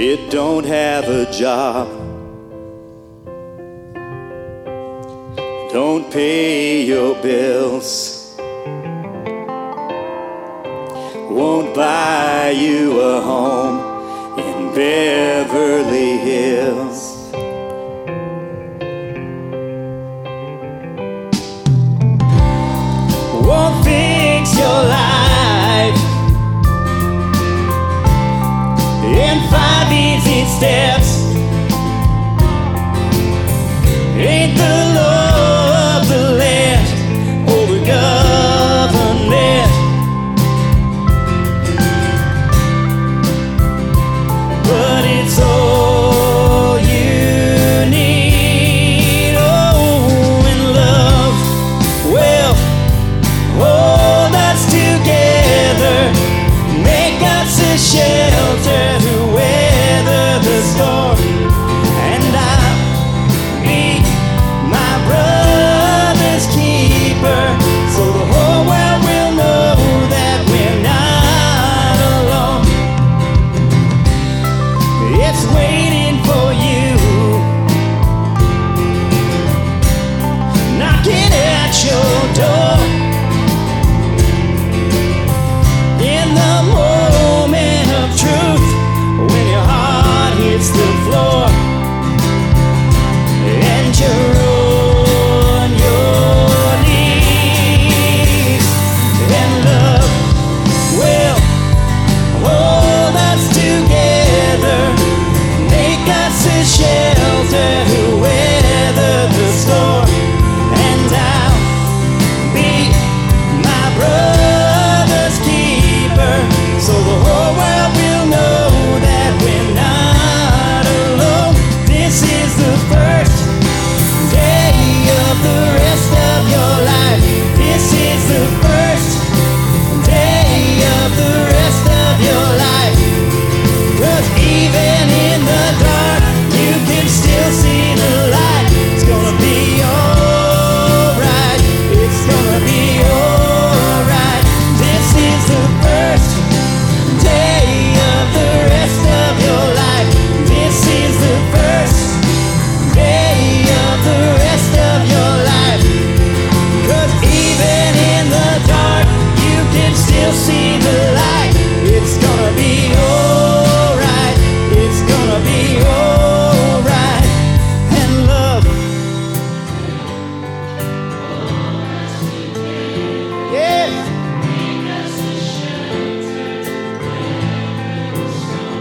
it don't have a job. Don't pay your bills. Won't buy you a home in Beverly Hills. steps. Ain't the law of the land or the government? But it's all you need. Oh, and love, well, all that's together make us a shelter. knocking at your door.